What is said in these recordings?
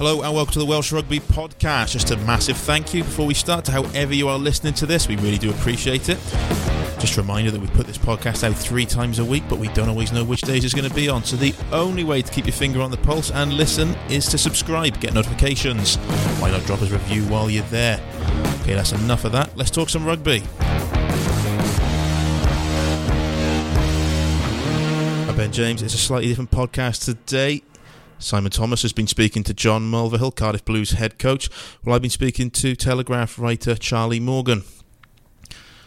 Hello and welcome to the Welsh Rugby Podcast. Just a massive thank you before we start to however you are listening to this. We really do appreciate it. Just a reminder that we put this podcast out three times a week, but we don't always know which days it's going to be on. So the only way to keep your finger on the pulse and listen is to subscribe, get notifications. Why not drop us a review while you're there? Okay, that's enough of that. Let's talk some rugby. Ben James. It's a slightly different podcast today. Simon Thomas has been speaking to John Mulvihill, Cardiff Blues head coach, while I've been speaking to Telegraph writer Charlie Morgan.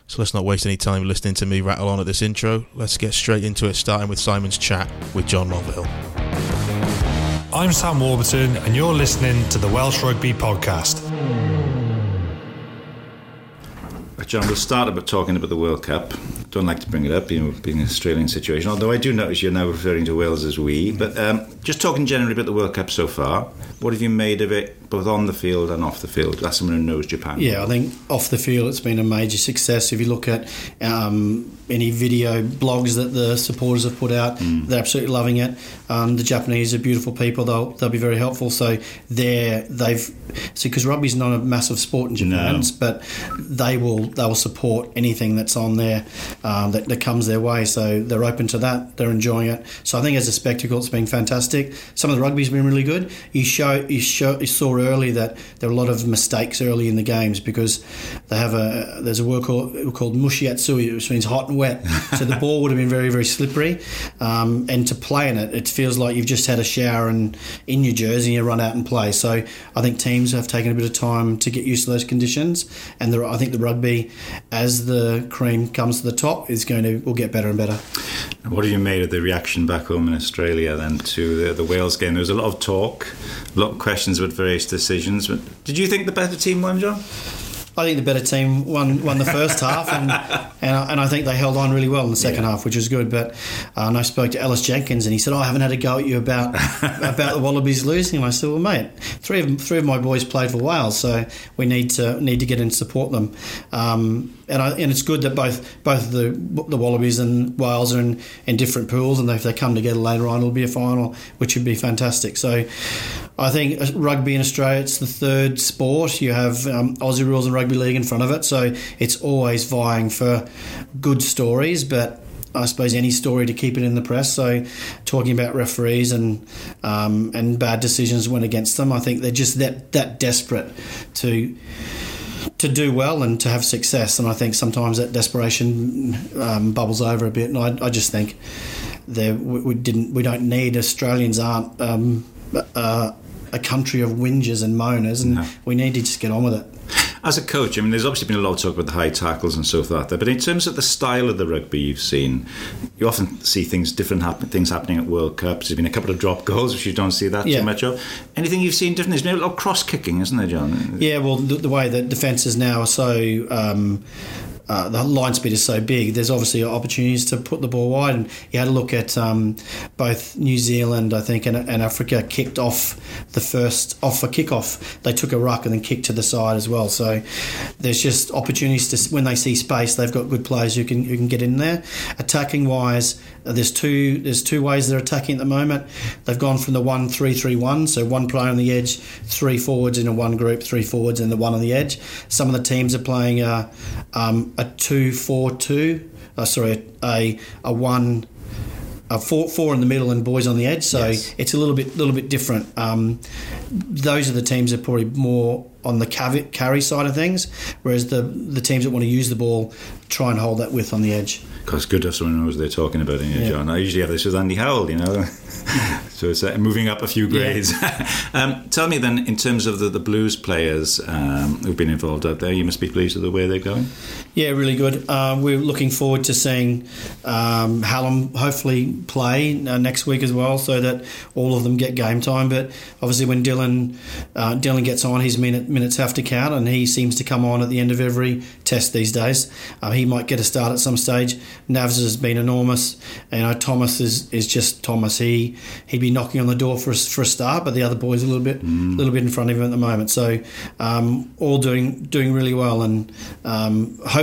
So let's not waste any time listening to me rattle on at this intro. Let's get straight into it, starting with Simon's chat with John Mulvihill. I'm Sam Warburton, and you're listening to the Welsh Rugby Podcast. John, we'll start about talking about the World Cup. Don't like to bring it up, being an Australian situation. Although I do notice you're now referring to Wales as we. But um, just talking generally about the World Cup so far, what have you made of it, both on the field and off the field? That's someone who knows Japan. Yeah, I think off the field it's been a major success. If you look at um, any video blogs that the supporters have put out, mm. they're absolutely loving it. Um, the Japanese are beautiful people; they'll they'll be very helpful. So they're they've see because rugby's not a massive sport in Japan, no. but they will they will support anything that's on there um, that, that comes their way. So they're open to that. They're enjoying it. So I think as a spectacle, it's been fantastic. Some of the rugby's been really good. You show you, show, you saw early that there were a lot of mistakes early in the games because they have a there's a word called, called mushiatsui, which means hot and wet. so the ball would have been very very slippery, um, and to play in it, it feels like you've just had a shower and in your jersey you run out and play. So I think teams have taken a bit of time to get used to those conditions, and the, I think the rugby, as the cream comes to the top, is going to will get better and better. What have you made of the reaction back home in Australia then to the, the Wales game? There was a lot of talk, a lot of questions about various decisions. But did you think the better team won, John? I think the better team won won the first half, and, and and I think they held on really well in the second yeah. half, which was good. But uh, and I spoke to Ellis Jenkins, and he said, "Oh, I haven't had a go at you about about the Wallabies losing." And I said, "Well, mate, three of three of my boys played for Wales, so we need to need to get in and support them." Um, and, I, and it's good that both both the the Wallabies and Wales are in, in different pools, and if they come together later on, it'll be a final, which would be fantastic. So, I think rugby in Australia it's the third sport. You have um, Aussie rules and rugby league in front of it, so it's always vying for good stories, but. I suppose any story to keep it in the press. So, talking about referees and um, and bad decisions went against them, I think they're just that that desperate to to do well and to have success. And I think sometimes that desperation um, bubbles over a bit. And I, I just think there we, we, didn't we don't need Australians aren't um, uh, a country of whingers and moaners, and no. we need to just get on with it. As a coach, I mean, there's obviously been a lot of talk about the high tackles and so forth. There, but in terms of the style of the rugby you've seen, you often see things different happen, things happening at World Cups. There's been a couple of drop goals, which you don't see that yeah. too much of. Anything you've seen different? There's been a lot of cross kicking, isn't there, John? Yeah, well, the, the way that defences now are so. Um, uh, the line speed is so big, there's obviously opportunities to put the ball wide. And you had a look at um, both New Zealand, I think, and, and, Africa kicked off the first off a kickoff. They took a ruck and then kicked to the side as well. So there's just opportunities to when they see space, they've got good players who can who can get in there. Attacking wise, there's two there's two ways they're attacking at the moment. They've gone from the one three three one, so one player on the edge, three forwards in a one group, three forwards and the one on the edge. Some of the teams are playing a, um, a two four two. Uh, sorry, a a one uh, four, four in the middle and boys on the edge. So yes. it's a little bit little bit different. Um, those are the teams that are probably more on the carry side of things, whereas the the teams that want to use the ball try and hold that width on the edge. Because good have someone knows they're talking about in yeah. John. I usually have this with Andy Howell, you know. so it's uh, moving up a few grades. Yeah. um, tell me then, in terms of the, the blues players um, who've been involved out there, you must be pleased with the way they're going. Yeah, really good. Uh, we're looking forward to seeing um, Hallam hopefully play uh, next week as well, so that all of them get game time. But obviously, when Dylan uh, Dylan gets on, his minute minutes have to count, and he seems to come on at the end of every test these days. Uh, he might get a start at some stage. Navs has been enormous. You know, Thomas is, is just Thomas. He he'd be knocking on the door for a, for a start, but the other boys a little bit Mm. little bit in front of him at the moment. So um, all doing doing really well, and um, hopefully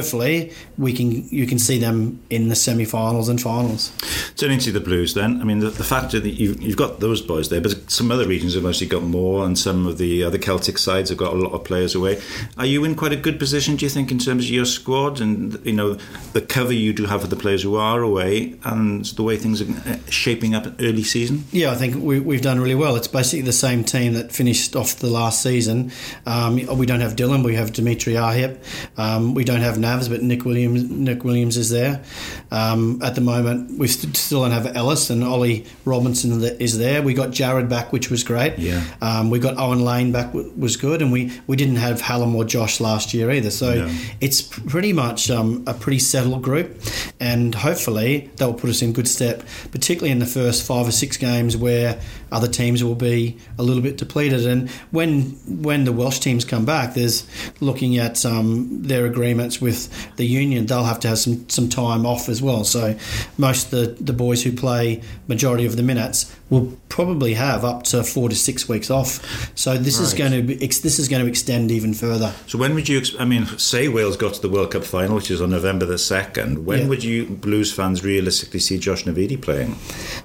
we can you can see them in the semi-finals and finals. Turning to the Blues, then, I mean, the, the fact that you've, you've got those boys there, but some other regions have actually got more, and some of the other Celtic sides have got a lot of players away. Are you in quite a good position, do you think, in terms of your squad and you know the cover you do have for the players who are away, and the way things are uh, shaping up early season? Yeah, I think we, we've done really well. It's basically the same team that finished off the last season. Um, we don't have Dylan, we have Dimitri Arhip. Um, we don't have But Nick Williams Nick Williams is there. Um, at the moment, we st- still don't have Ellis, and Ollie Robinson th- is there. We got Jared back, which was great. Yeah. Um, we got Owen Lane back, w- was good, and we, we didn't have Hallam or Josh last year either. So No. it's pretty much um, a pretty settled group, and hopefully that will put us in good step, particularly in the first five or six games where other teams will be a little bit depleted. And when when the Welsh teams come back, there's looking at um, their agreements with the union. They'll have to have some, some time off as well. So most of the, the boys who play majority of the minutes will probably have up to four to six weeks off. So this is going to be, this is going to extend even further. So when would you? I mean, say Wales got to the World Cup final, which is on November the second. When Yeah. would you Blues fans realistically see Josh Navidi playing?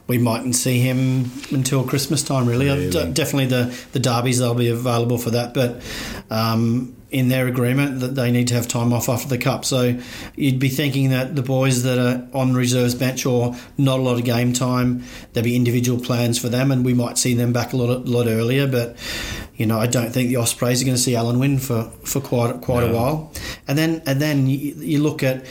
we mightn't see him until Christmas time. Really, Really? D- definitely the the derbies they'll be available for that, but. Um, in their agreement, that they need to have time off after the cup, so you'd be thinking that the boys that are on reserves bench or not a lot of game time, there'd be individual plans for them, and we might see them back a lot lot earlier. But you know, I don't think the Ospreys are going to see Alun Wyn for, for quite quite a while, and then and then you, you look at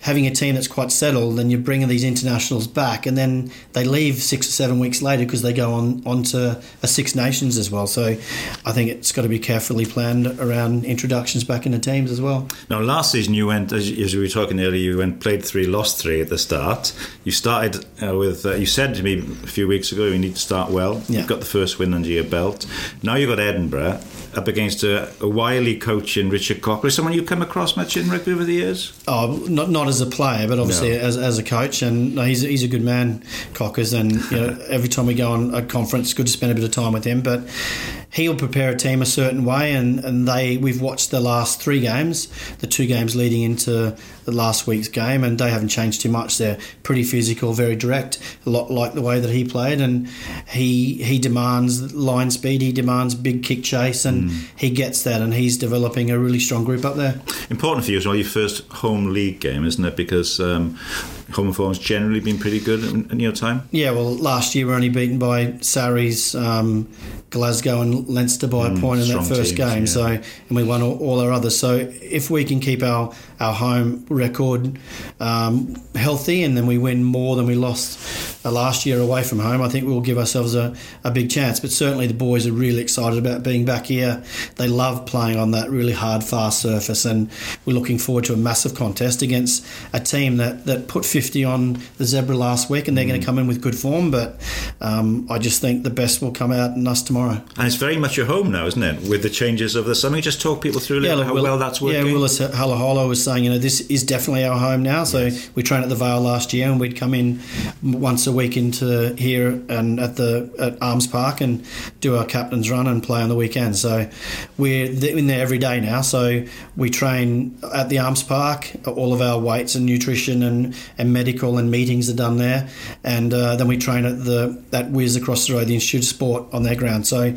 having a team that's quite settled, and you're bringing these internationals back, and then they leave six or seven weeks later because they go on onto a Six Nations as well. So I think it's got to be carefully planned around introductions back into teams as well. Now, last season you went, as, as we were talking earlier, you went played three, lost three at the start. You started uh, with, uh, you said to me a few weeks ago, you need to start well. Yeah. You've got the first win under your belt. Now you've got Edinburgh up against a, a wily coach in Richard Cockerill. Is someone you come across much in rugby over the years? Oh, not not as a player, but obviously No. as, as a coach. And no, he's he's a good man, Cockers. And you know, every time we go on a conference, it's good to spend a bit of time with him. But he'll prepare a team a certain way, and, and they we've watched the last three games, the two games leading into the last week's game, and they haven't changed too much. They're pretty physical, very direct, a lot like the way that he played, and he he demands line speed, he demands big kick chase, and he gets that, and he's developing a really strong group up there. Important for you as well, your first home league game, isn't it? Because um, home form's generally been pretty good in, in your time. Yeah, well, last year we were only beaten by Sarries, um, Glasgow, and Leinster by a point in that Mm, first teams, game. yeah. So, and we won all, all our others. So, if we can keep our our home record um, healthy, and then we win more than we lost uh, last year away from home, I think we'll give ourselves a, a big chance. But certainly, the boys are really excited about being back here. They love playing on that really hard, fast surface, and we're looking forward to a massive contest against a team that, that put 50 on the Zebre last week, and they're Mm. going to come in with good form. But um, I just think the best will come out in us tomorrow. And it's very much your home now, isn't it? With the changes of the summer, just talk people through a little look, how Will- well that's working. Yeah, Willis Halaholo was saying, you know, this is definitely our home now. So we trained at the Vale last year, and we'd come in once a week into here and at the at Arms Park and do our captain's run and play on the weekend. So we're in there every day now. So we train at the Arms Park. All of our weights and nutrition and, and medical and meetings are done there, and uh, then we train at the that Wiz across the road, the Institute of Sport, on their ground. So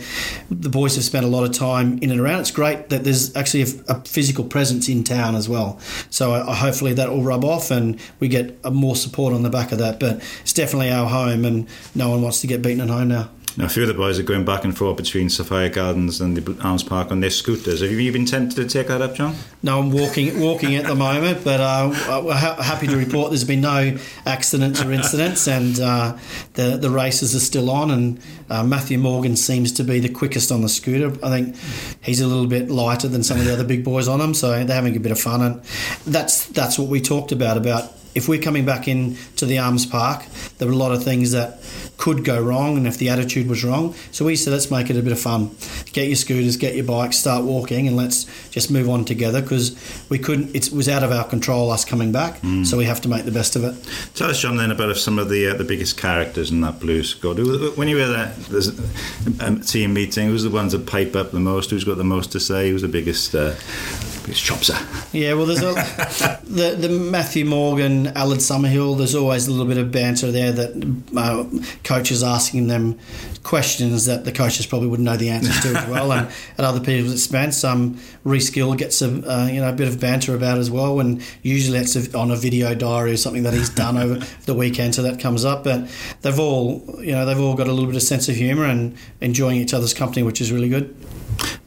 the boys have spent a lot of time in and around. It's great that there's actually a, a physical presence in town as well. So uh, hopefully that will rub off and we get uh, more support on the back of that. But it's definitely our home, and no one wants to get beaten at home now. Now, a few of the boys are going back and forth between Sophia Gardens and the Arms Park on their scooters. Have you been tempted to take that up, John? No, I'm walking walking at the moment, but uh, we're ha- happy to report there's been no accidents or incidents, and uh, the the races are still on. And uh, Matthew Morgan seems to be the quickest on the scooter. I think he's a little bit lighter than some of the other big boys on them, so they're having a bit of fun. And that's that's what we talked about about if we're coming back in to the Arms Park, there are a lot of things that could go wrong, and if the attitude was wrong, so we said let's make it a bit of fun. Get your scooters, get your bikes, start walking, and let's just move on together because we couldn't. It was out of our control us coming back, Mm. so we have to make the best of it. Tell us, John, then about some of the uh, the biggest characters in that blue squad. When you were there, there's a team meeting. Who's the ones that pipe up the most? Who's got the most to say? Who's the biggest uh, biggest chopser? Yeah, well, there's a, the the Matthew Morgan, Aled Summerhill. There's always a little bit of banter there that uh, coaches asking them questions that the coaches probably wouldn't know the answers to as well, and at other people's expense. Um, Rhys Gill gets a uh, you know a bit of banter about as well, and usually it's a, on a video diary or something that he's done over the weekend, so that comes up. But they've all you know they've all got a little bit of sense of humour and enjoying each other's company, which is really good.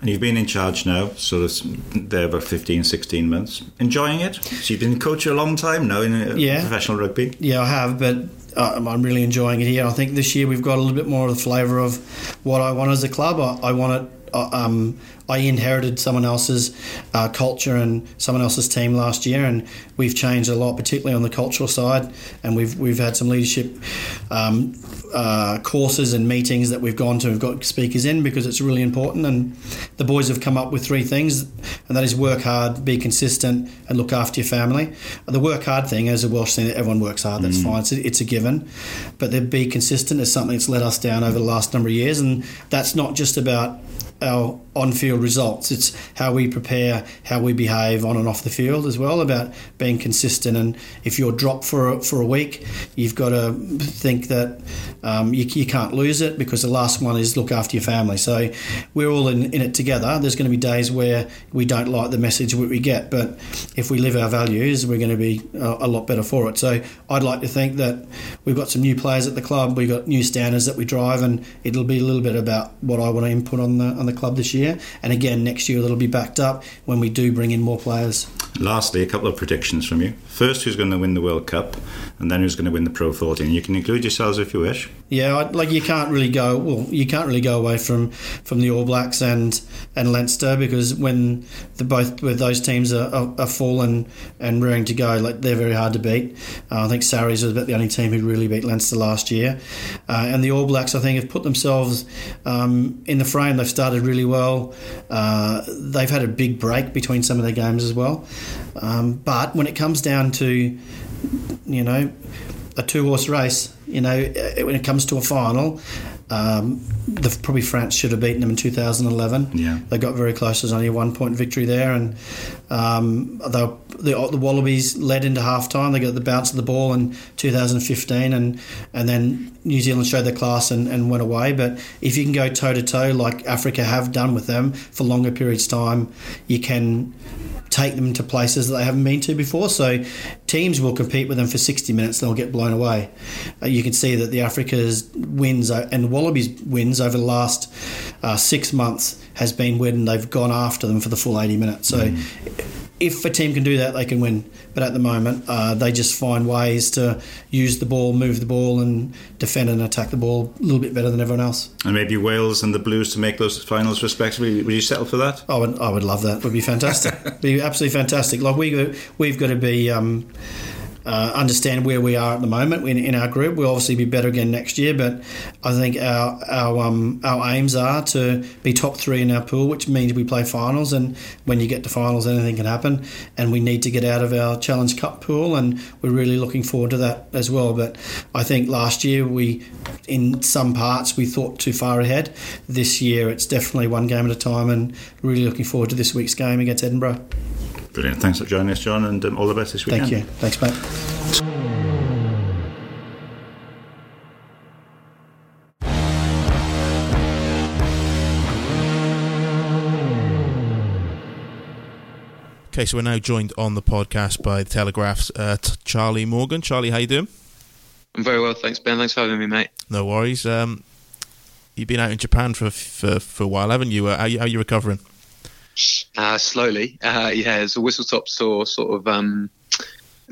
And you've been in charge now, sort of there about 15, 16 months. Enjoying it? So you've been coach a long time now in uh, Yeah. professional rugby. Yeah, I have, but uh, I'm really enjoying it here. I think this year we've got a little bit more of the flavour of what I want as a club. I, I want it. Uh, um, I inherited someone else's uh, culture and someone else's team last year, and we've changed a lot, particularly on the cultural side. And we've we've had some leadership um, uh, courses and meetings that we've gone to. We've got speakers in because it's really important. And the boys have come up with three things, and that is work hard, be consistent, and look after your family. The work hard thing, as a Welsh thing, everyone works hard. That's fine. It's a, it's a given. But the be consistent is something that's let us down over the last number of years, and that's not just about our on-field results. It's how we prepare, how we behave on and off the field as well. About being consistent, and if you're dropped for a, for a week, you've got to think that um, you, you can't lose it because the last one is look after your family. So we're all in, in it together. There's going to be days where we don't like the message that we get, but if we live our values, we're going to be a, a lot better for it. So I'd like to think that we've got some new players at the club. We've got new standards that we drive, and it'll be a little bit about what I want to input on the on the club this year. And again, next year that'll be backed up when we do bring in more players. Lastly, a couple of predictions from you. First, who's going to win the World Cup, and then who's going to win the Pro 14. You can include yourselves if you wish. Yeah, like you can't really go. Well, you can't really go away from, from the All Blacks and and Leinster because when the both with those teams are, are, are full and, rearing to go, like they're very hard to beat. Uh, I think Sarries was about the only team who really beat Leinster last year, uh, and the All Blacks I think have put themselves um, in the frame. They've started really well. Uh, they've had a big break between some of their games as well, um, but when it comes down to you know a two horse race. You know, uh, when it comes to a final, um, the, probably France should have beaten them in 2011. Yeah. They got very close. There's only a one point victory there, and um, the, the Wallabies led into half time. They got the bounce of the ball in 2015, and and then New Zealand showed their class and, and went away. But if you can go toe to toe like Africa have done with them for longer periods of time, you can take them to places that they haven't been to before. So teams will compete with them for 60 minutes, and they'll get blown away. Uh, you can see that the Africa's wins and the Wallabies wins over the last uh, six months has been when they've gone after them for the full 80 minutes. So if a team can do that, they can win. But at the moment, uh, they just find ways to use the ball, move the ball, and defend and attack the ball a little bit better than everyone else. And maybe Wales and the Blues to make those finals respectively. Would you settle for that? I would, I would love that. It would be fantastic. be absolutely fantastic. Like we, we've got to be um, uh, understand where we are at the moment in, in our group. We'll obviously be better again next year, but I think our our um, our aims are to be top three in our pool, which means we play finals. And when you get to finals, anything can happen. And we need to get out of our Challenge Cup pool, and we're really looking forward to that as well. But I think last year we, in some parts, we thought too far ahead. This year, it's definitely one game at a time, and really looking forward to this week's game against Edinburgh. Brilliant. Thanks for joining us, John, and um, all the best this weekend. Thank you. Thanks, mate. Okay, so we're now joined on the podcast by the Telegraph's uh, t- Charlie Morgan. Charlie, how you doing? I'm very well, thanks, Ben. Thanks for having me, mate. No worries. Um, you've been out in Japan for for, for a while, haven't you? Uh, how, you how you recovering? Uh, slowly, uh, yeah. It's a whistle top tour, sort of um,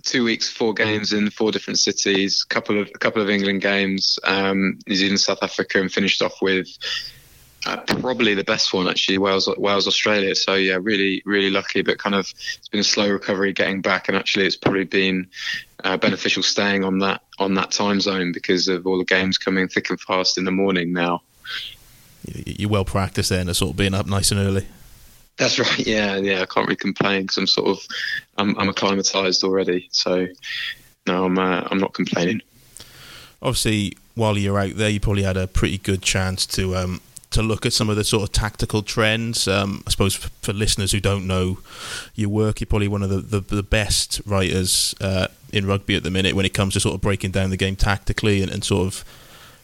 two weeks, four games in four different cities, couple of a couple of England games, um, New Zealand, South Africa, and finished off with uh, probably the best one actually, Wales, Wales, Australia. So yeah, really, really lucky, but kind of it's been a slow recovery getting back, and actually it's probably been uh, beneficial staying on that on that time zone because of all the games coming thick and fast in the morning now. You're well practiced then, at sort of being up nice and early. That's right. Yeah, yeah. I can't really complain because I'm sort of I'm, I'm acclimatized already. So no, I'm uh, I'm not complaining. Obviously, while you're out there, you probably had a pretty good chance to um, to look at some of the sort of tactical trends. Um, I suppose for, for, listeners who don't know your work, you're probably one of the, the, the best writers uh, in rugby at the minute when it comes to sort of breaking down the game tactically and, and sort of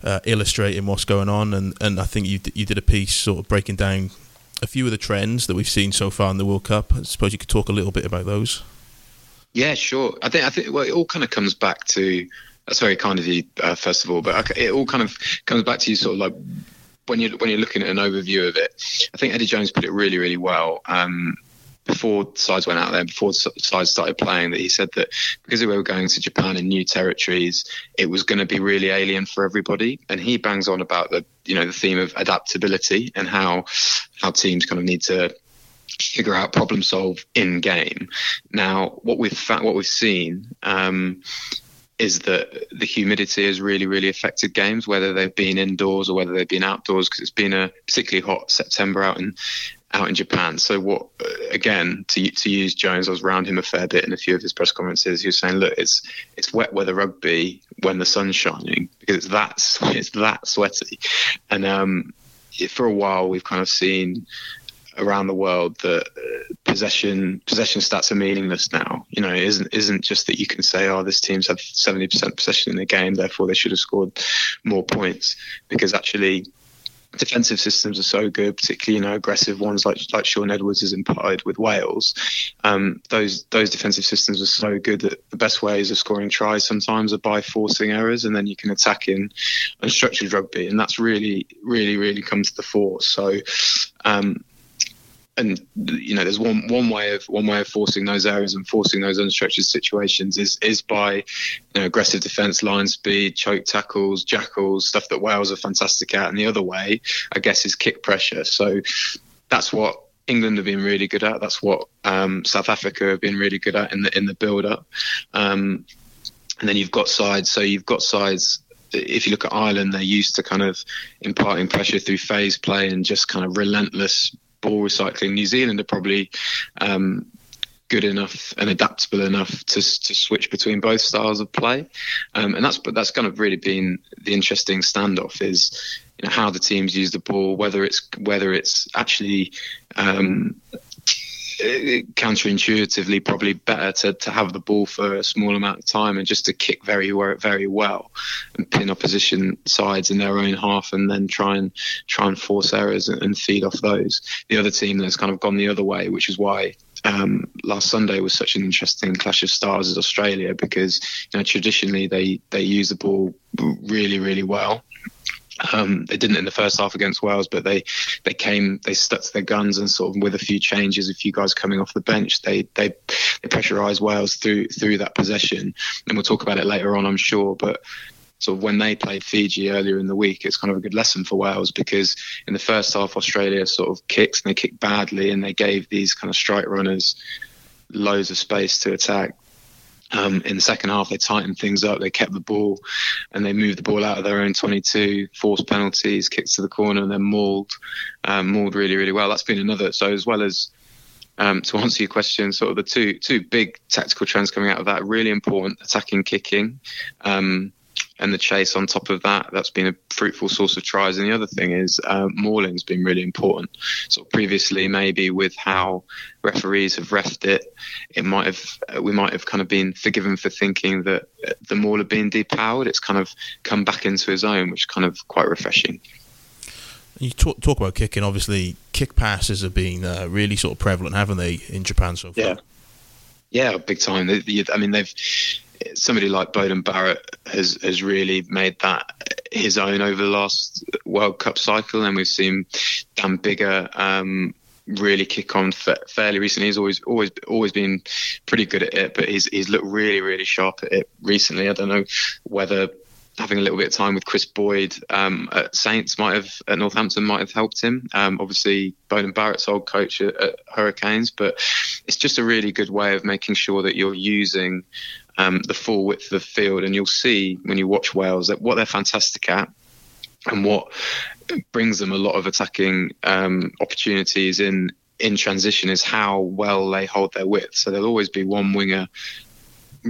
uh, illustrating what's going on. And, and I think you you did a piece sort of breaking down a few of the trends that we've seen so far in the World Cup. I suppose you could talk a little bit about those. Yeah, sure. I think I think well, it all kind of comes back to that's very kind of you, uh, first of all, but it all kind of comes back to you sort of like when you when you're looking at an overview of it. I think Eddie Jones put it really really well. Um, before sides went out there, before sides started playing, that he said that because we were going to Japan in new territories, it was going to be really alien for everybody. And he bangs on about the you know the theme of adaptability and how how teams kind of need to figure out problem solve in game. Now, what we've what we've seen um, is that the humidity has really, really affected games, whether they've been indoors or whether they've been outdoors, because it's been a particularly hot September out in out in Japan. So what again to to use Jones, I was around him a fair bit in a few of his press conferences. He was saying, look, it's it's wet weather rugby when the sun's shining because it's that it's that sweaty, and um, for a while we've kind of seen around the world that uh, possession possession stats are meaningless now. You know, it isn't isn't just that you can say, oh, this team's had seventy percent possession in the game, therefore they should have scored more points, because actually defensive systems are so good, particularly you know aggressive ones like like Shaun Edwards has imparted with Wales. Um, those those defensive systems are so good that the best ways of scoring tries sometimes are by forcing errors, and then you can attack in unstructured rugby, and that's really really really come to the fore. So. Um, and you know, there's one one way of one way of forcing those errors and forcing those unstructured situations is is by you know, aggressive defence, line speed, choke tackles, jackals, stuff that Wales are fantastic at. And the other way, I guess, is kick pressure. So that's what England have been really good at. That's what um, South Africa have been really good at in the in the build up. Um, and then you've got sides. So you've got sides if you look at Ireland, they're used to kind of imparting pressure through phase play and just kind of relentless ball recycling. New Zealand are probably um, good enough and adaptable enough to to switch between both styles of play, um, and that's but that's kind of really been the interesting standoff is you know how the teams use the ball, whether it's whether it's actually um, counterintuitively probably better to, to have the ball for a small amount of time and just to kick very very well and pin opposition sides in their own half and then try and try and force errors and feed off those. The other team that's kind of gone the other way, which is why um, last Sunday was such an interesting clash of stars as Australia because you know traditionally they they use the ball really really well um, they didn't in the first half against Wales, but they they came, they stuck to their guns, and sort of with a few changes, a few guys coming off the bench, they they they pressurised Wales through through that possession. And we'll talk about it later on, I'm sure. But sort of when they played Fiji earlier in the week, it's kind of a good lesson for Wales because in the first half, Australia sort of kicked and they kicked badly, and they gave these kind of strike runners loads of space to attack. Um, in the second half, they tightened things up. They kept the ball and they moved the ball out of their own 22, forced penalties, kicked to the corner, and then mauled, um, mauled really, really well. That's been another. So as well as um, to answer your question, sort of the two two big tactical trends coming out of that, really important attacking, kicking. Um, and the chase on top of that, that's been a fruitful source of tries. And the other thing is uh, mauling's been really important. So previously, maybe with how referees have refed it, it might have uh, we might have kind of been forgiven for thinking that the maul had been depowered. It's kind of come back into his own, which is kind of quite refreshing. You talk, talk about kicking. Obviously, kick passes have been uh, really sort of prevalent, haven't they, in Japan so far? Yeah, yeah, big time. I mean, they've somebody like Beauden Barrett has has really made that his own over the last World Cup cycle, and we've seen Dan Biggar um, really kick on fairly recently. He's always always always been pretty good at it, but he's he's looked really really sharp at it recently. I don't know whether having a little bit of time with Chris Boyd um, at Saints might have at Northampton might have helped him. Um, obviously, Beauden Barrett's old coach at, at, Hurricanes, but it's just a really good way of making sure that you're using um, the full width of the field, and you'll see when you watch Wales that what they're fantastic at and what brings them a lot of attacking um, opportunities in in transition is how well they hold their width. So there'll always be one winger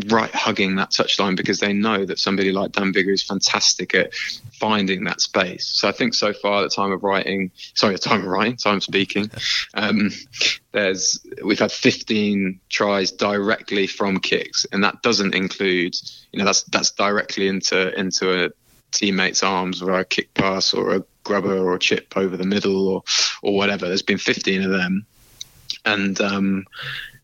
right hugging that touchline because they know that somebody like Dan Biggar is fantastic at finding that space. So I think so far the time of writing, sorry, the time of writing, time speaking, um, there's we've had 15 tries directly from kicks, and that doesn't include, you know, that's that's directly into into a teammate's arms or a kick pass or a grubber or a chip over the middle or or whatever. There's been 15 of them, and um,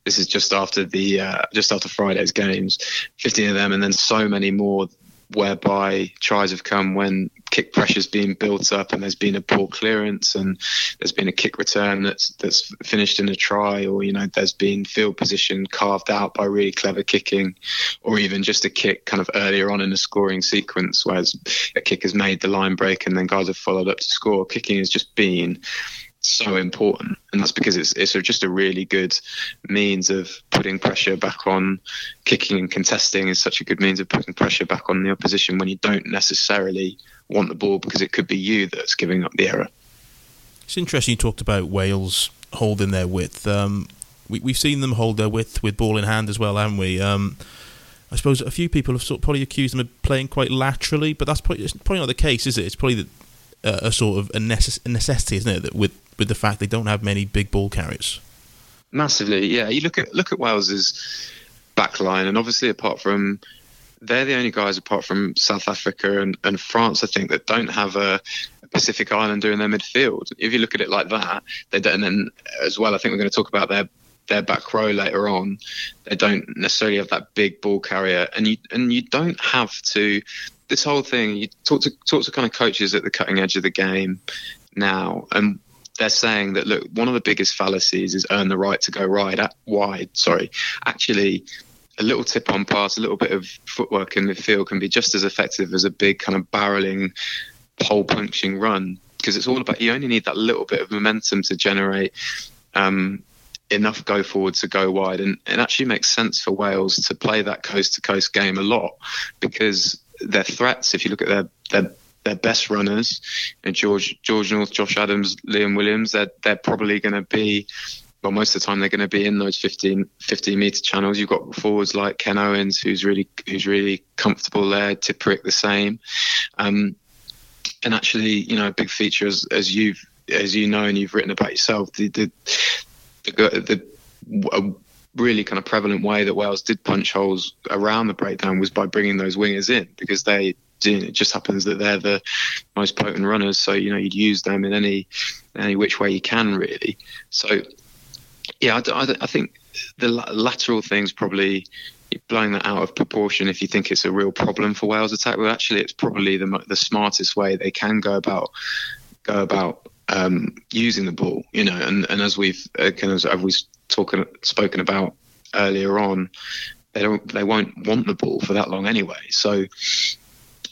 this is just after the uh, just after Friday's games. 15 of them, and then so many more whereby tries have come when kick pressure's been built up and there's been a poor clearance and there's been a kick return that's that's finished in a try or you know there's been field position carved out by really clever kicking or even just a kick kind of earlier on in the scoring sequence whereas a kick has made the line break and then guys have followed up to score kicking has just been so important, and that's because it's it's just a really good means of putting pressure back on. Kicking and contesting is such a good means of putting pressure back on the opposition when you don't necessarily want the ball because it could be you that's giving up the error. It's interesting you talked about Wales holding their width. Um, we, we've seen them hold their width with ball in hand as well, haven't we? Um, I suppose a few people have sort of probably accused them of playing quite laterally, but that's probably, probably not the case, is it? It's probably the, uh, a sort of a, necess- a necessity, isn't it, that with with the fact they don't have many big ball carriers. Massively, yeah. You look at look at Wales's back line, and obviously apart from they're the only guys apart from South Africa and, and France, I think, that don't have a, Pacific Islander in their midfield. If you look at it like that, they don't. And then as well, I think we're going to talk about their their back row later on. They don't necessarily have that big ball carrier, and you and you don't have to. This whole thing, you talk to talk to kind of coaches at the cutting edge of the game now, and they're saying that look, one of the biggest fallacies is earn the right to go wide. Wide, sorry. Actually, a little tip on pass, a little bit of footwork in midfield can be just as effective as a big kind of barreling, pole punching run because it's all about you only need that little bit of momentum to generate um, enough go forward to go wide. And it actually makes sense for Wales to play that coast to coast game a lot because their threats, if you look at their, their their best runners, and George George North, Josh Adams, Liam Williams, they're they're probably going to be. Well, most of the time they're going to be in those 15, 15 meter channels. You've got forwards like Ken Owens, who's really who's really comfortable there. Tipuric the same, um, and actually, you know, a big feature as as you've as you know and you've written about yourself, the the the, the a really kind of prevalent way that Wales did punch holes around the breakdown was by bringing those wingers in because they it just happens that they're the most potent runners. So you know you'd use them in any any which way you can really. So yeah, I, I, I think the lateral thing's probably blowing that out of proportion if you think it's a real problem for Wales attack. Well, actually, it's probably the the smartest way they can go about go about um, using the ball. You know, and, and as we've uh, kind of as we've talking spoken about earlier on, they don't they won't want the ball for that long anyway. So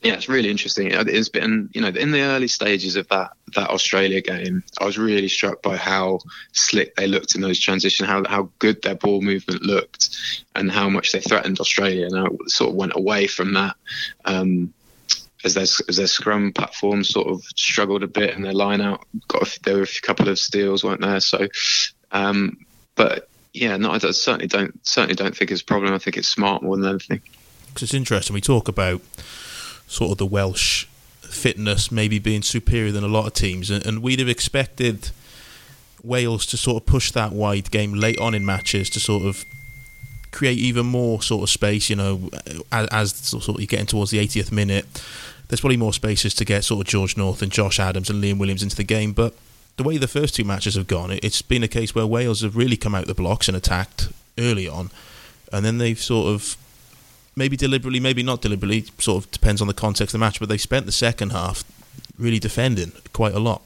yeah, it's really interesting. It's been, you know, in the early stages of that that Australia game, I was really struck by how slick they looked in those transitions, how how good their ball movement looked, and how much they threatened Australia. And I sort of went away from that. Um, as their, as their scrum platform sort of struggled a bit and their line out got a, there were a couple of steals weren't there so um, but yeah no I certainly don't certainly don't think it's a problem I think it's smart more than anything because it's interesting we talk about sort of the Welsh fitness maybe being superior than a lot of teams, and, and we'd have expected Wales to sort of push that wide game late on in matches to sort of create even more sort of space. You know, as, as sort of you're getting towards the 80th minute, there's probably more spaces to get sort of George North and Josh Adams and Liam Williams into the game, but. The way the first two matches have gone, it's been a case where Wales have really come out the blocks and attacked early on, and then they've sort of maybe deliberately, maybe not deliberately, sort of depends on the context of the match, but they spent the second half really defending quite a lot.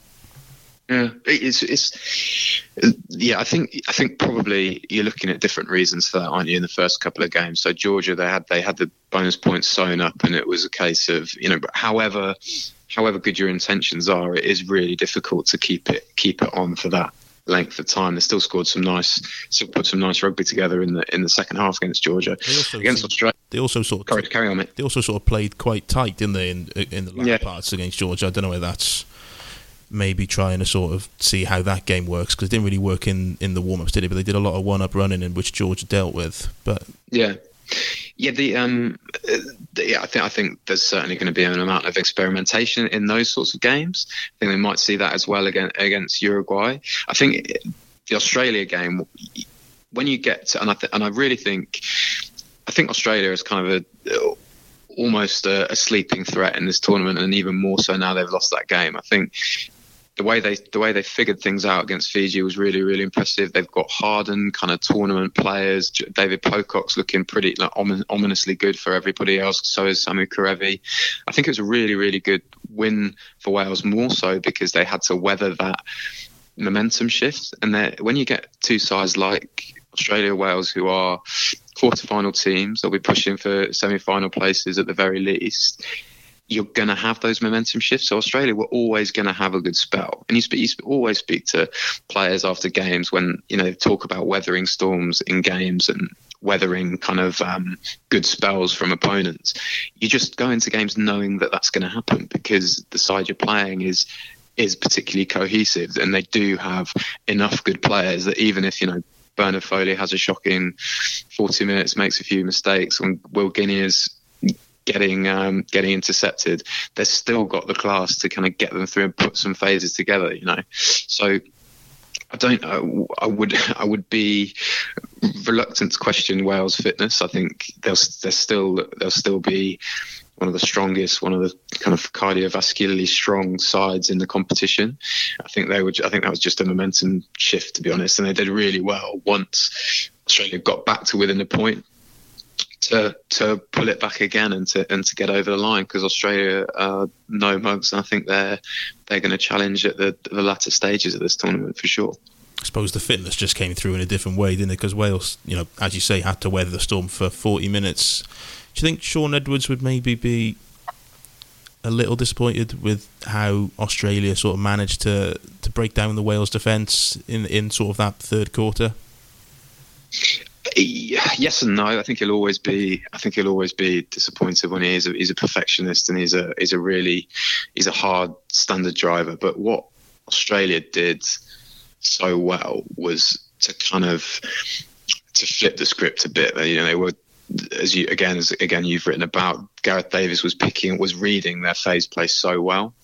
Yeah, it's it's yeah. I think I think probably you're looking at different reasons for that, aren't you? In the first couple of games, so Georgia they had they had the bonus points sewn up, and it was a case of you know, however however good your intentions are, it is really difficult to keep it keep it on for that length of time. They still scored some nice, still put some nice rugby together in the in the second half against Georgia. Against Australia, they also sort of carry, carry on, mate. They also sort of played quite tight, didn't they, in in the latter yeah. parts against Georgia? I don't know whether that's maybe trying to sort of see how that game works because it didn't really work in in the warm ups, did it? But they did a lot of one up running in which Georgia dealt with. But yeah, yeah, the um, the, yeah, I think I think there's certainly going to be an amount of experimentation in those sorts of games. I think we might see that as well against against Uruguay. I think the Australia game, when you get to, and I th- and I really think, I think Australia is kind of a almost a, a sleeping threat in this tournament, and even more so now they've lost that game. I think the way they the way they figured things out against Fiji was really really impressive. They've got hardened kind of tournament players. David Pocock's looking pretty like, ominously good for everybody else. So is Samu Kerevi. I think it was a really really good win for Wales, more so because they had to weather that momentum shift. And when you get two sides like Australia, Wales, who are quarterfinal teams, they'll be pushing for semi-final places at the very least you're going to have those momentum shifts. So Australia were always going to have a good spell. And you, you always speak to players after games when you know talk about weathering storms in games and weathering kind of um, good spells from opponents. You just go into games knowing that that's going to happen because the side you're playing is is particularly cohesive, and they do have enough good players that even if you know Bernard Foley has a shocking 40 minutes, makes a few mistakes, and Will Genia is getting um, getting intercepted, they've still got the class to kind of get them through and put some phases together. You know, so I don't. I, I would. I would be reluctant to question Wales' fitness. I think they'll. They'll still. They'll still be one of the strongest, one of the kind of cardiovascularly strong sides in the competition. I think they would. I think that was just a momentum shift, to be honest, and they did really well once Australia got back to within a point to to pull it back again and to and to get over the line because Australia are no mugs. And I think they're they're going to challenge at the the latter stages of this tournament for sure. I suppose the fitness just came through in a different way, didn't it? Because Wales, you know, as you say, had to weather the storm for 40 minutes. Do you think Shaun Edwards would maybe be a little disappointed with how Australia sort of managed to, to break down the Wales defence in in sort of that third quarter? Eh, yes and no. I think he'll always be. I think he'll always be disappointed when he is. A, he's a perfectionist and he's a he's a really he's a hard standard driver. But what Australia did so well was to kind of to flip the script a bit. You know, they were as you again as again you've written about Gareth Davies was picking was reading their phase play so well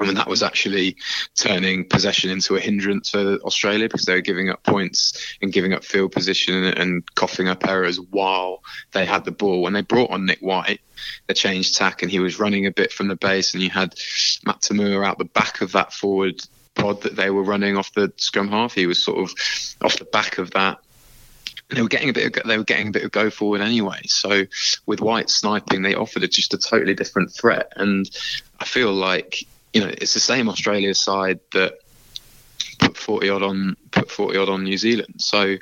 I mean, that was actually turning possession into a hindrance for Australia because they were giving up points and giving up field position and, coughing up errors while they had the ball. When they brought on Nick White, they changed tack and he was running a bit from the base, and you had Matt To'omua out the back of that forward pod that they were running off the scrum half. He was sort of off the back of that they were getting a bit of, they were getting a bit of go forward anyway. So with White sniping, they offered just a totally different threat. And I feel like you know, it's the same Australia side that put 40 odd on put 40 odd on New Zealand. So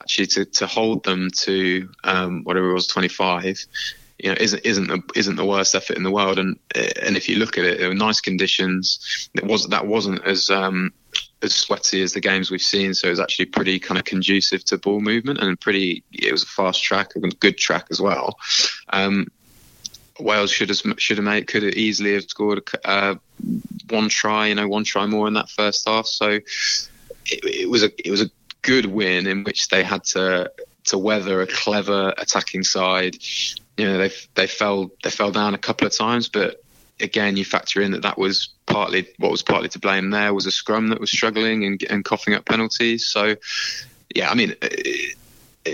actually to, to hold them to um, whatever it was 25 you know isn't isn't the, isn't the worst effort in the world. And and if you look at it there were nice conditions. It was that wasn't as um, as sweaty as the games we've seen. So it was actually pretty kind of conducive to ball movement and pretty it was a fast track a good track as well. Um, Wales should have should have made could have easily have scored uh, one try, you know, one try more in that first half. So it, it was a it was a good win in which they had to to weather a clever attacking side. You know, they they fell they fell down a couple of times, but again, you factor in that that was partly what was partly to blame. There was a scrum that was struggling and, and coughing up penalties. So, yeah, I mean. It,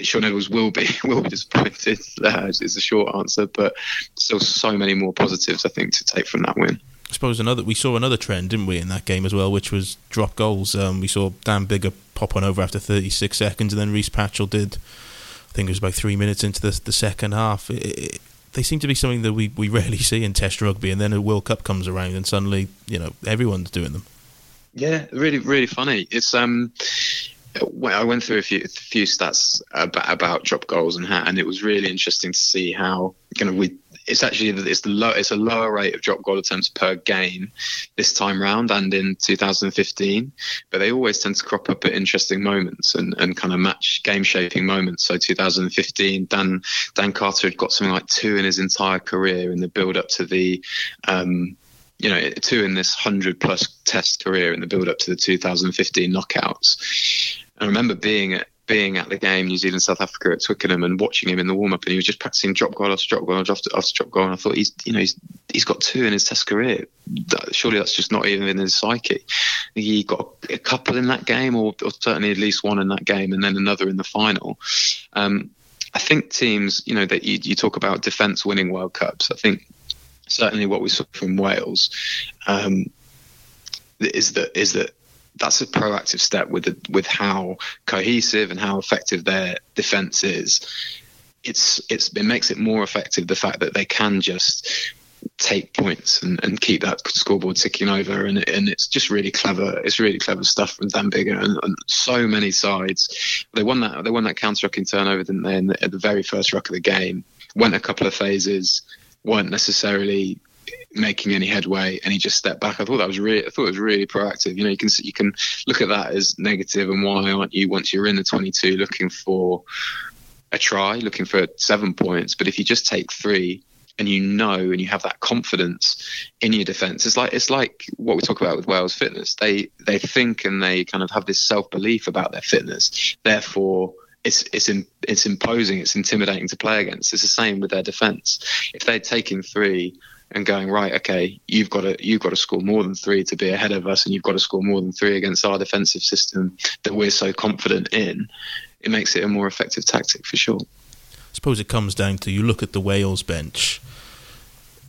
Shaun Edwards will be will be disappointed. Uh, is the short answer, but still so many more positives I think to take from that win. I suppose another we saw another trend, didn't we, in that game as well, which was drop goals. Um, we saw Dan Biggar pop on over after 36 seconds, and then Rhys Patchell did. I think it was about three minutes into the, the second half. It, it, they seem to be something that we, we rarely see in Test rugby, and then a World Cup comes around, and suddenly you know everyone's doing them. Yeah, really, really funny. It's um, I went through a few, a few stats about, about drop goals and how, and it was really interesting to see how kind of we it's actually it's the low it's a lower rate of drop goal attempts per game this time round and in 2015 but they always tend to crop up at interesting moments and, and kind of match game shaping moments so 2015 Dan Dan Carter had got something like two in his entire career in the build up to the um, you know, two in this 100 plus test career in the build up to the 2015 knockouts. I remember being at being at the game, New Zealand South Africa at Twickenham, and watching him in the warm up, and he was just practicing drop goal after drop goal after, after drop goal. And I thought he's, you know, he's he's got two in his Test career. That, surely that's just not even in his psyche. He got a couple in that game, or, or, certainly at least one in that game, and then another in the final. Um, I think teams, you know, that you, you talk about defence winning World Cups. I think certainly what we saw from Wales um, is that is that that's a proactive step with the, with how cohesive and how effective their defense is. It's it's it makes it more effective the fact that they can just take points and, and keep that scoreboard ticking over and and it's just really clever it's really clever stuff from Dan Biggar and, and so many sides they won that they won that counter rucking turnover didn't they in the, at the very first ruck of the game went a couple of phases weren't necessarily making any headway and he just stepped back. I thought that was really, I thought it was really proactive. You know, you can you can look at that as negative, and why aren't you once you're in the 22 looking for a try, looking for seven points? But if you just take three and you know and you have that confidence in your defence, it's like it's like what we talk about with Wales fitness. They they think and they kind of have this self belief about their fitness. Therefore it's it's in, it's imposing, it's intimidating to play against. It's the same with their defence. If they'd taken three and going right, okay, you've got to you've got to score more than three to be ahead of us, and you've got to score more than three against our defensive system that we're so confident in. It makes it a more effective tactic for sure. I suppose it comes down to you look at the Wales bench.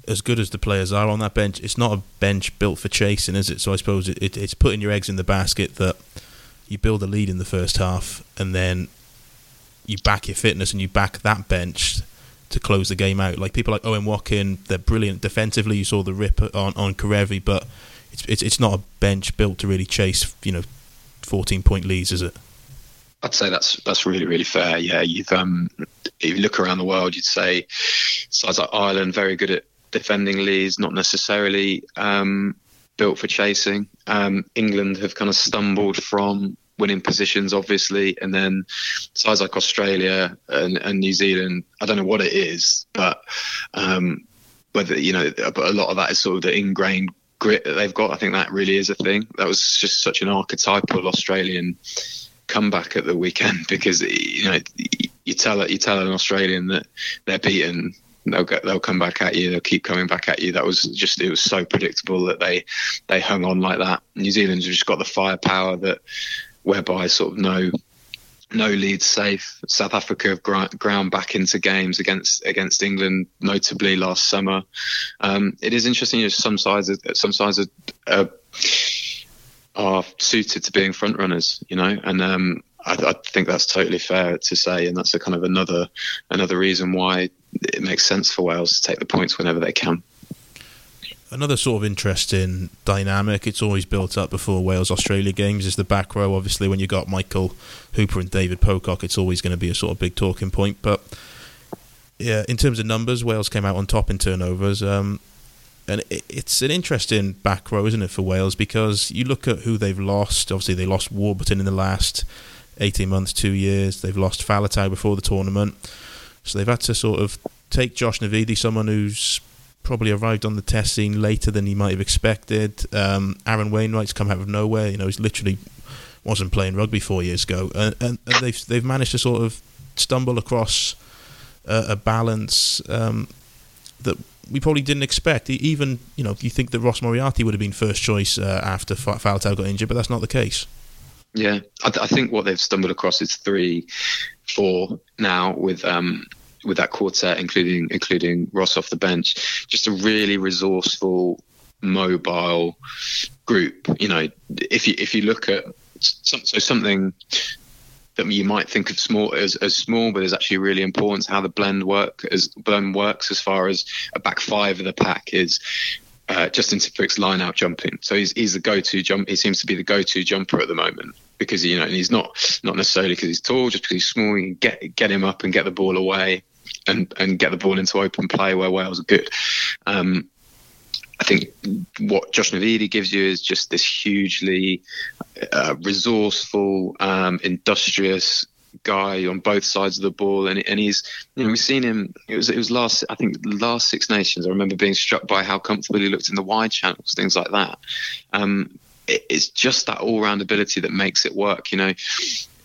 As good as the players are on that bench, it's not a bench built for chasing, is it? So I suppose it, it, it's putting your eggs in the basket that you build a lead in the first half, and then you back your fitness and you back that bench to close the game out. Like people like Owen Watkin, they're brilliant defensively. You saw the rip on on Kerevi, but it's, it's it's not a bench built to really chase you know fourteen point leads, is it? I'd say that's that's really really fair. Yeah, you've um, if you look around the world, you'd say sides like Ireland very good at defending leads, not necessarily um, built for chasing. Um, England have kind of stumbled from winning positions, obviously, and then sides like Australia and, and New Zealand. I don't know what it is, but um, whether you know, but a lot of that is sort of the ingrained grit that they've got. I think that really is a thing. That was just such an archetypal Australian comeback at the weekend because you know you tell you tell an Australian that they're beaten they'll get they'll come back at you they'll keep coming back at you that was just it was so predictable that they they hung on like that new zealand's just got the firepower that whereby sort of no no lead safe. South Africa have ground back into games against against England, notably last summer. Um, it is interesting. You know, some sides some sides are, are, are suited to being front runners. You know, and um, I, I, think that's totally fair to say, and that's a kind of another another reason why it makes sense for Wales to take the points whenever they can another sort of interesting dynamic. It's always built up before Wales Australia games. Is the back row obviously when you got Michael Hooper and David Pocock, it's always going to be a sort of big talking point. But yeah, in terms of numbers, Wales came out on top in turnovers. Um, and it's an interesting back row, isn't it, for Wales? Because you look at who they've lost. Obviously, they lost Warburton in the last 18 months, two years. They've lost Faletau before the tournament. So they've had to sort of take Josh Navidi, someone who's probably arrived on the test scene later than he might have expected. Um, Aaron Wainwright's come out of nowhere. You know, he's literally wasn't playing rugby four years ago, and, and, and they've they've managed to sort of stumble across a, balance um, that we probably didn't expect. Even you know, you think that Ross Moriarty would have been first choice uh, after Faletau got injured, but that's not the case. Yeah, I, th- I, think what they've stumbled across is three, four now with um, with that quartet, including including Ross off the bench, just a really resourceful, mobile group. You know, if you if you look at some, so something that you might think of small as, as small, but is actually really important. How the blend work as blend works as far as a back five of the pack is. Uh, Justin Tipuric's line out jumping, so he's he's the go-to jump. He seems to be the go-to jumper at the moment because you know, and he's not not necessarily because he's tall, just because he's small. You can get get him up and get the ball away and and get the ball into open play where Wales are good. Um, I think what Josh Navidi gives you is just this hugely uh, resourceful, um, industrious guy on both sides of the ball, and and he's you know we've seen him. It was it was last I think last Six Nations. I remember being struck by how comfortable he looked in the wide channels, things like that. Um, it, it's just that all round ability that makes it work. You know,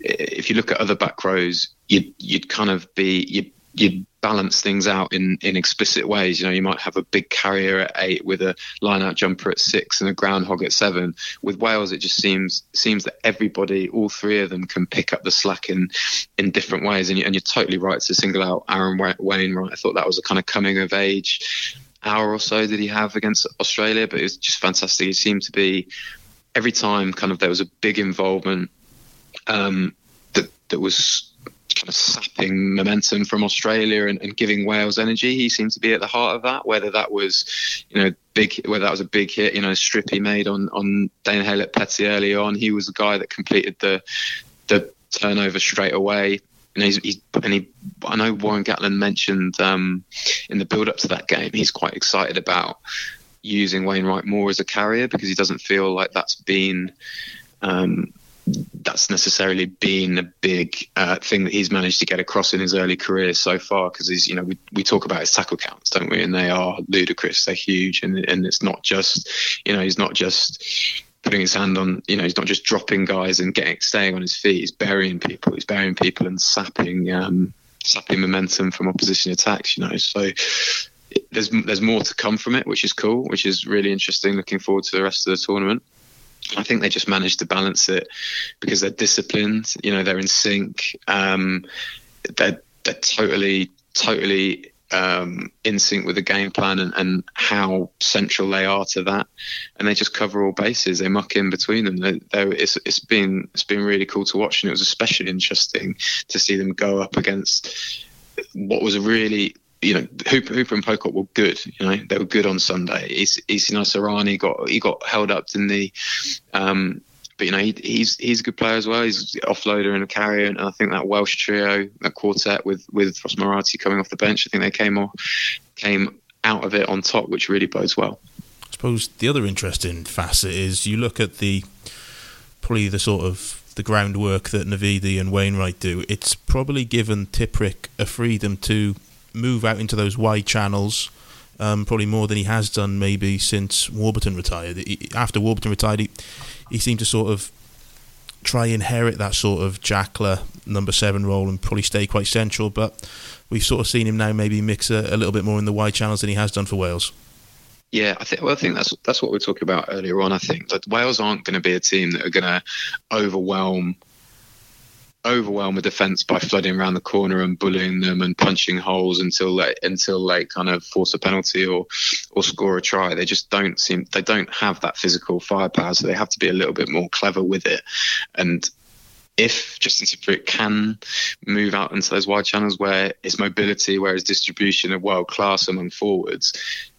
if you look at other back rows, you'd you'd kind of be you you balance things out in in explicit ways. You know, you might have a big carrier at eight with a line out jumper at six and a groundhog at seven. With Wales, it just seems seems that everybody, all three of them, can pick up the slack in in different ways. And, you, and you're totally right to single out Aaron Wainwright. I thought that was a kind of coming of age hour or so that he have against Australia, but it was just fantastic. He seemed to be every time kind of there was a big involvement um, that that was kind of sapping momentum from Australia and, and, giving Wales energy. He seemed to be at the heart of that. Whether that was, you know, big, whether that was a big hit, you know, a strip he made on on Dane Haylett-Petty early on. He was the guy that completed the the turnover straight away. And he's, he's and he, I know Warren Gatland mentioned um, in the build up to that game, he's quite excited about using Wainwright more as a carrier because he doesn't feel like that's been um, that's necessarily been a big uh, thing that he's managed to get across in his early career so far. Because he's, you know, we, we talk about his tackle counts, don't we? And they are ludicrous. They're huge, and and it's not just, you know, he's not just putting his hand on, you know, he's not just dropping guys and getting staying on his feet. He's burying people. He's burying people and sapping um, sapping momentum from opposition attacks. You know, so there's there's more to come from it, which is cool, which is really interesting. Looking forward to the rest of the tournament. I think they just managed to balance it because they're disciplined. You know, they're in sync. Um, they're they're totally totally um, in sync with the game plan and, and, how central they are to that. And they just cover all bases. They muck in between them. They, it's, it's been it's been really cool to watch, and it was especially interesting to see them go up against what was a really you know, Hooper, Hooper and Pocock were good. You know, they were good on Sunday. Isi Naisarani got he got held up in the, um, but you know he, he's he's a good player as well. He's an offloader and a carrier, and I think that Welsh trio, that quartet with with Ross Moriarty coming off the bench, I think they came off, came out of it on top, which really bodes well. I suppose the other interesting facet is you look at the probably the sort of the groundwork that Navidi and Wainwright do. It's probably given Tipuric a freedom to move out into those wide channels. Um, probably more than he has done maybe since Warburton retired. He, after Warburton retired, he, he seemed to sort of try inherit that sort of Jackler number seven role and probably stay quite central. But we've sort of seen him now maybe mix a, a little bit more in the wide channels than he has done for Wales. Yeah, I think. Well, I think that's that's what we are talking about earlier on. I think that Wales aren't going to be a team that are going to overwhelm overwhelm a defence by flooding around the corner and bullying them and punching holes until they until they kind of force a penalty or or score a try. They just don't seem they don't have that physical firepower, so they have to be a little bit more clever with it. And if Justin Tipuric can move out into those wide channels where his mobility, where his distribution are world class among forwards,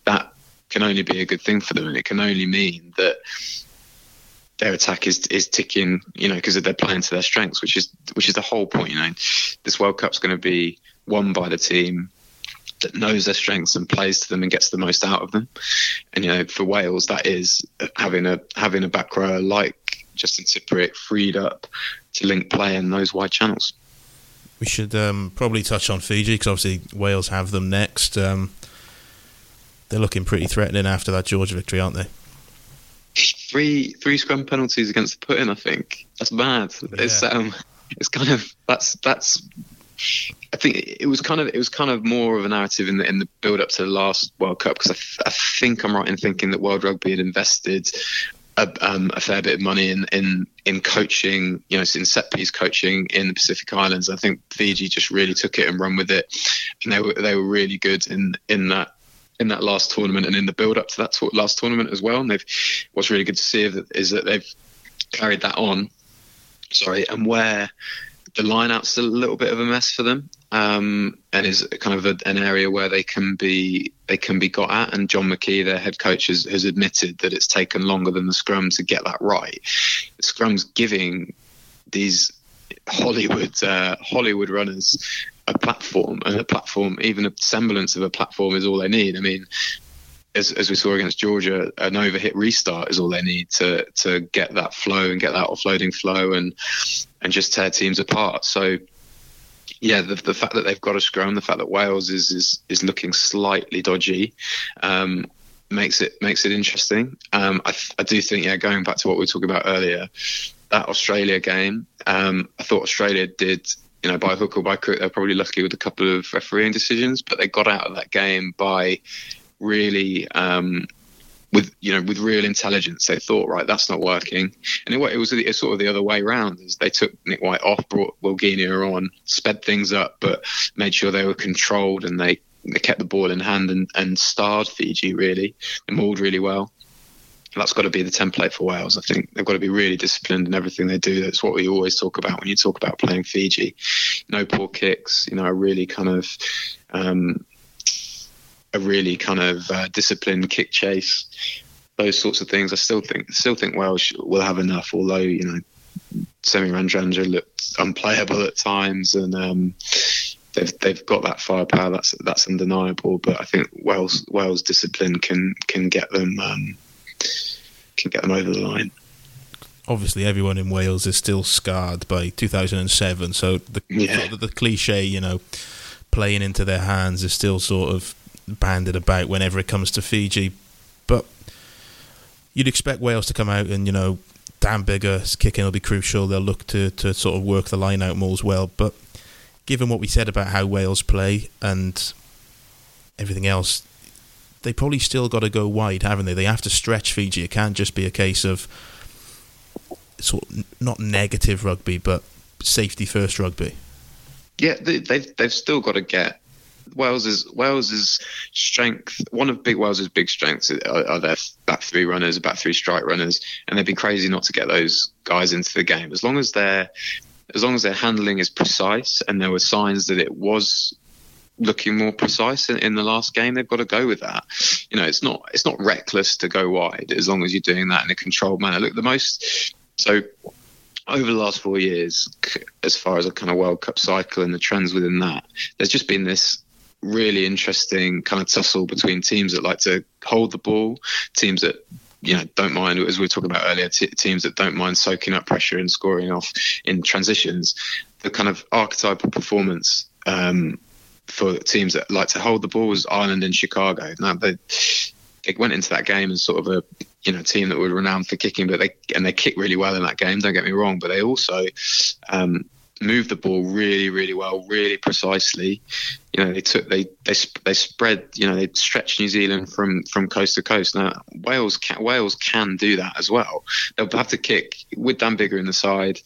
that can only be a good thing for them, and it can only mean that their attack is is ticking, you know, because they're playing to their strengths, which is which is the whole point. You know, this World Cup's going to be won by the team that knows their strengths and plays to them and gets the most out of them. And you know, for Wales, that is having a having a back row like Justin Tipuric freed up to link play in those wide channels. We should um, probably touch on Fiji because obviously Wales have them next. Um, they're looking pretty threatening after that Georgia victory, aren't they? Three three scrum penalties against the put-in. I think that's bad. Yeah. It's um, it's kind of that's that's. I think it was kind of it was kind of more of a narrative in the in the build up to the last World Cup because I, th- I think I'm right in thinking that World Rugby had invested a, um, a, fair bit of money in, in in coaching, you know, in set piece coaching in the Pacific Islands. I think Fiji just really took it and run with it, and they were they were really good in in that in that last tournament and in the build up to that to- last tournament as well. And they've what's really good to see is that they've carried that on. Sorry, and where the lineout's a little bit of a mess for them, um, and is kind of a, an area where they can be they can be got at. And John McKee, their head coach, has, has admitted that it's taken longer than the scrum to get that right. The scrum's giving these Hollywood uh, Hollywood runners a platform, and a platform, even a semblance of a platform, is all they need. I mean, as, as we saw against Georgia, an overhit restart is all they need to to get that flow and get that offloading flow and and just tear teams apart. So yeah, the, the fact that they've got a scrum, the fact that Wales is is, is looking slightly dodgy, um, makes it makes it interesting. Um, I, I do think, yeah, going back to what we were talking about earlier, that Australia game, um, I thought Australia did, you know, by hook or by crook, they're probably lucky with a couple of refereeing decisions, but they got out of that game by really um, with you know with real intelligence. They thought right that's not working. And it, it was sort of the other way around as they took Nick White off brought Will Genia on sped things up but made sure they were controlled and they, they kept the ball in hand and, and starred Fiji really and mauled really well that's got to be the template for Wales. I think they've got to be really disciplined in everything they do. That's what we always talk about when you talk about playing Fiji. No poor kicks, you know, a really kind of um, a really kind of uh, disciplined kick chase, those sorts of things. I still think still think Wales will have enough, although you know Semi Radradra looked unplayable at times, and um, they've they've got that firepower. That's that's undeniable. But I think Wales Wales discipline can can get them um, can get them over the line. Obviously, everyone in Wales is still scarred by 2007, so the yeah. sort of the cliche, you know, playing into their hands is still sort of banded about whenever it comes to Fiji. But you'd expect Wales to come out and, you know, Dan Biggar's kicking will be crucial. They'll look to, to sort of work the line out more as well. But given what we said about how Wales play and everything else, they probably still got to go wide, haven't they? They have to stretch Fiji. It can't just be a case of sort of not negative rugby, but safety first rugby. Yeah, they, they've they've still got to get Wales's Wales's strength. One of Big Wales's big strengths are, are their back three runners, back three strike runners, and they'd be crazy not to get those guys into the game. As long as their as long as their handling is precise, and there were signs that it was looking more precise in, in, the last game, they've got to go with that. You know, it's not it's not reckless to go wide as long as you're doing that in a controlled manner. Look, the most so over the last four years, as far as a kind of World Cup cycle and the trends within that, there's just been this really interesting kind of tussle between teams that like to hold the ball, teams that you know don't mind as we were talking about earlier t- teams that don't mind soaking up pressure and scoring off in transitions the kind of archetypal performance um, for teams that like to hold the ball was Ireland and Chicago now they they went into that game as sort of a you know team that were renowned for kicking but they and they kicked really well in that game don't get me wrong but they also um, moved the ball really, really well, really precisely. You know, they took they they they spread. You know, they stretched New Zealand from from coast to coast. Now Wales can, Wales can do that as well. They'll have to kick with Dan Biggar in the side.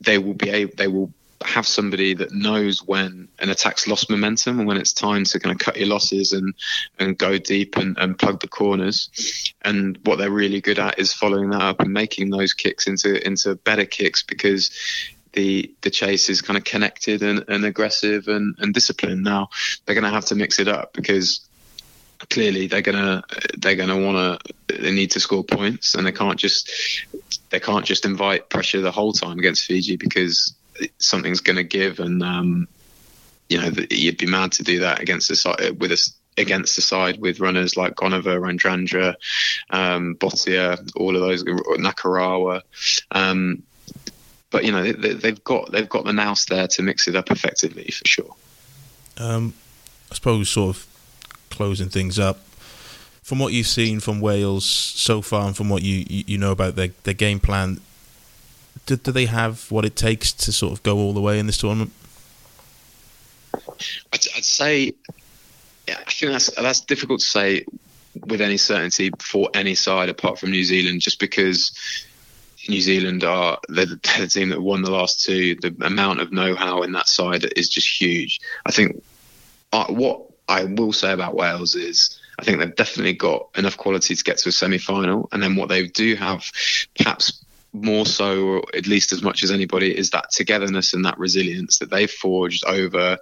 They will be able. They will have somebody that knows when an attack's lost momentum and when it's time to kind of cut your losses and and go deep and, and plug the corners. And what they're really good at is following that up and making those kicks into into better kicks because the the chase is kind of connected and, and aggressive and, and disciplined. Now they're going to have to mix it up because clearly they're gonna they're gonna want to they need to score points and they can't just they can't just invite pressure the whole time against Fiji because something's going to give and um, you know you'd be mad to do that against the side with us against the side with runners like Goneva, Radradra, um, Botia, all of those Nakarawa. Um, but you know they, have got they've got the nous there to mix it up effectively for sure. Um, I suppose sort of closing things up. From what you've seen from Wales so far, and from what you you know about their their game plan, do, do they have what it takes to sort of go all the way in this tournament? I'd, I'd say, yeah, I think that's that's difficult to say with any certainty for any side apart from New Zealand, just because New Zealand are the, the team that won the last two. The amount of know-how in that side is just huge. I think uh, what I will say about Wales is I think they've definitely got enough quality to get to a semi-final, and then what they do have, perhaps more so, or at least as much as anybody, is that togetherness and that resilience that they've forged over,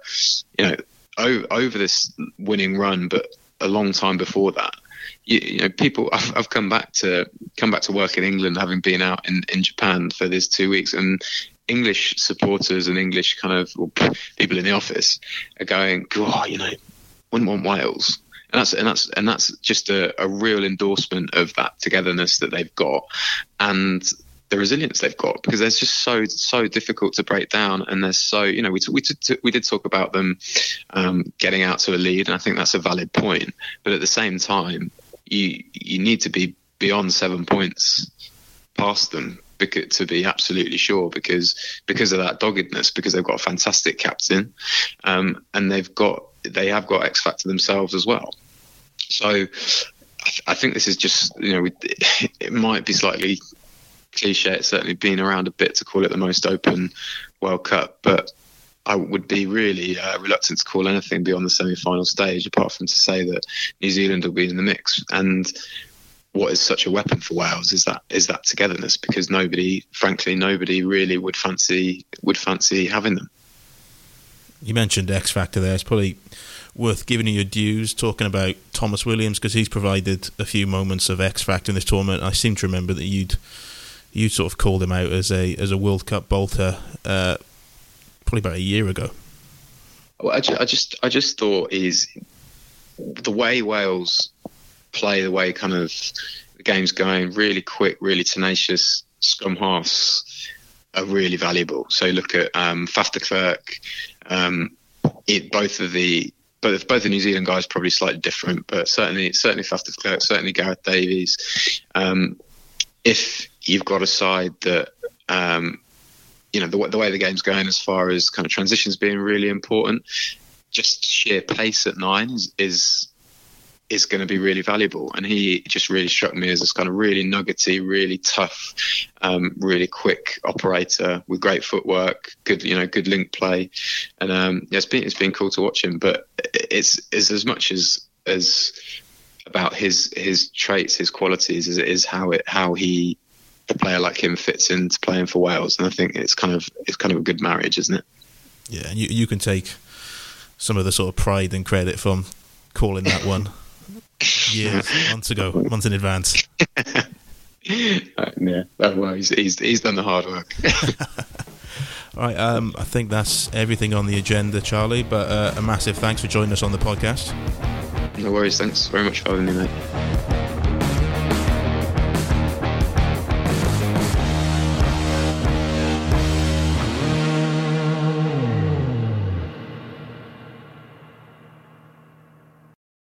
you know, over, over this winning run, but a long time before that you, you know, people. I've, I've, come back to come back to work in England, having been out in, in Japan for these two weeks, and English supporters and English kind of people in the office are going, "God, you know, wouldn't want Wales." And that's and that's and that's just a, a real endorsement of that togetherness that they've got, and the resilience they've got because they're just so so difficult to break down. And they're so you know we t- we, t- we did talk about them um, getting out to a lead and I think that's a valid point. But at the same time you you need to be beyond seven points past them to be absolutely sure because because of that doggedness because they've got a fantastic captain um, and they've got they have got X factor themselves as well. So I think this is just you know it might be slightly cliche. It's certainly been around a bit to call it the most open World Cup, but I would be really uh, reluctant to call anything beyond the semi-final stage, apart from to say that New Zealand will be in the mix. And what is such a weapon for Wales is that is that togetherness, because nobody, frankly, nobody really would fancy would fancy having them. You mentioned X Factor there. It's probably worth giving you your dues talking about Tomos Williams because he's provided a few moments of X Factor in this tournament. I seem to remember that you'd you sort of called him out as a as a World Cup bolter uh, probably about a year ago. Well, I, ju- I just I just thought is the way Wales play, the way kind of the game's going, really quick, really tenacious scrum halves are really valuable. So look at um, um, it, both of the both both the New Zealand guys probably slightly different, but certainly certainly Faf certainly Gareth Davies. Um, if you've got a side that um, you know the, the way the game's going as far as kind of transitions being really important just sheer pace at nine is is, is going to be really valuable. And he just really struck me as this kind of really nuggety really tough um, really quick operator with great footwork good you know good link play. And um, yeah, it's been it's been cool to watch him but it's it's as much as as about his his traits his qualities is how it how he a player like him fits into playing for Wales, and I think it's kind of it's kind of a good marriage, isn't it? Yeah, and you you can take some of the sort of pride and credit from calling that one years, months ago, months in advance. uh, yeah, oh, well, he's, he's he's done the hard work. All right, um, I think that's everything on the agenda, Charlie. But uh, a massive thanks for joining us on the podcast. No worries. Thanks very much for having me, mate.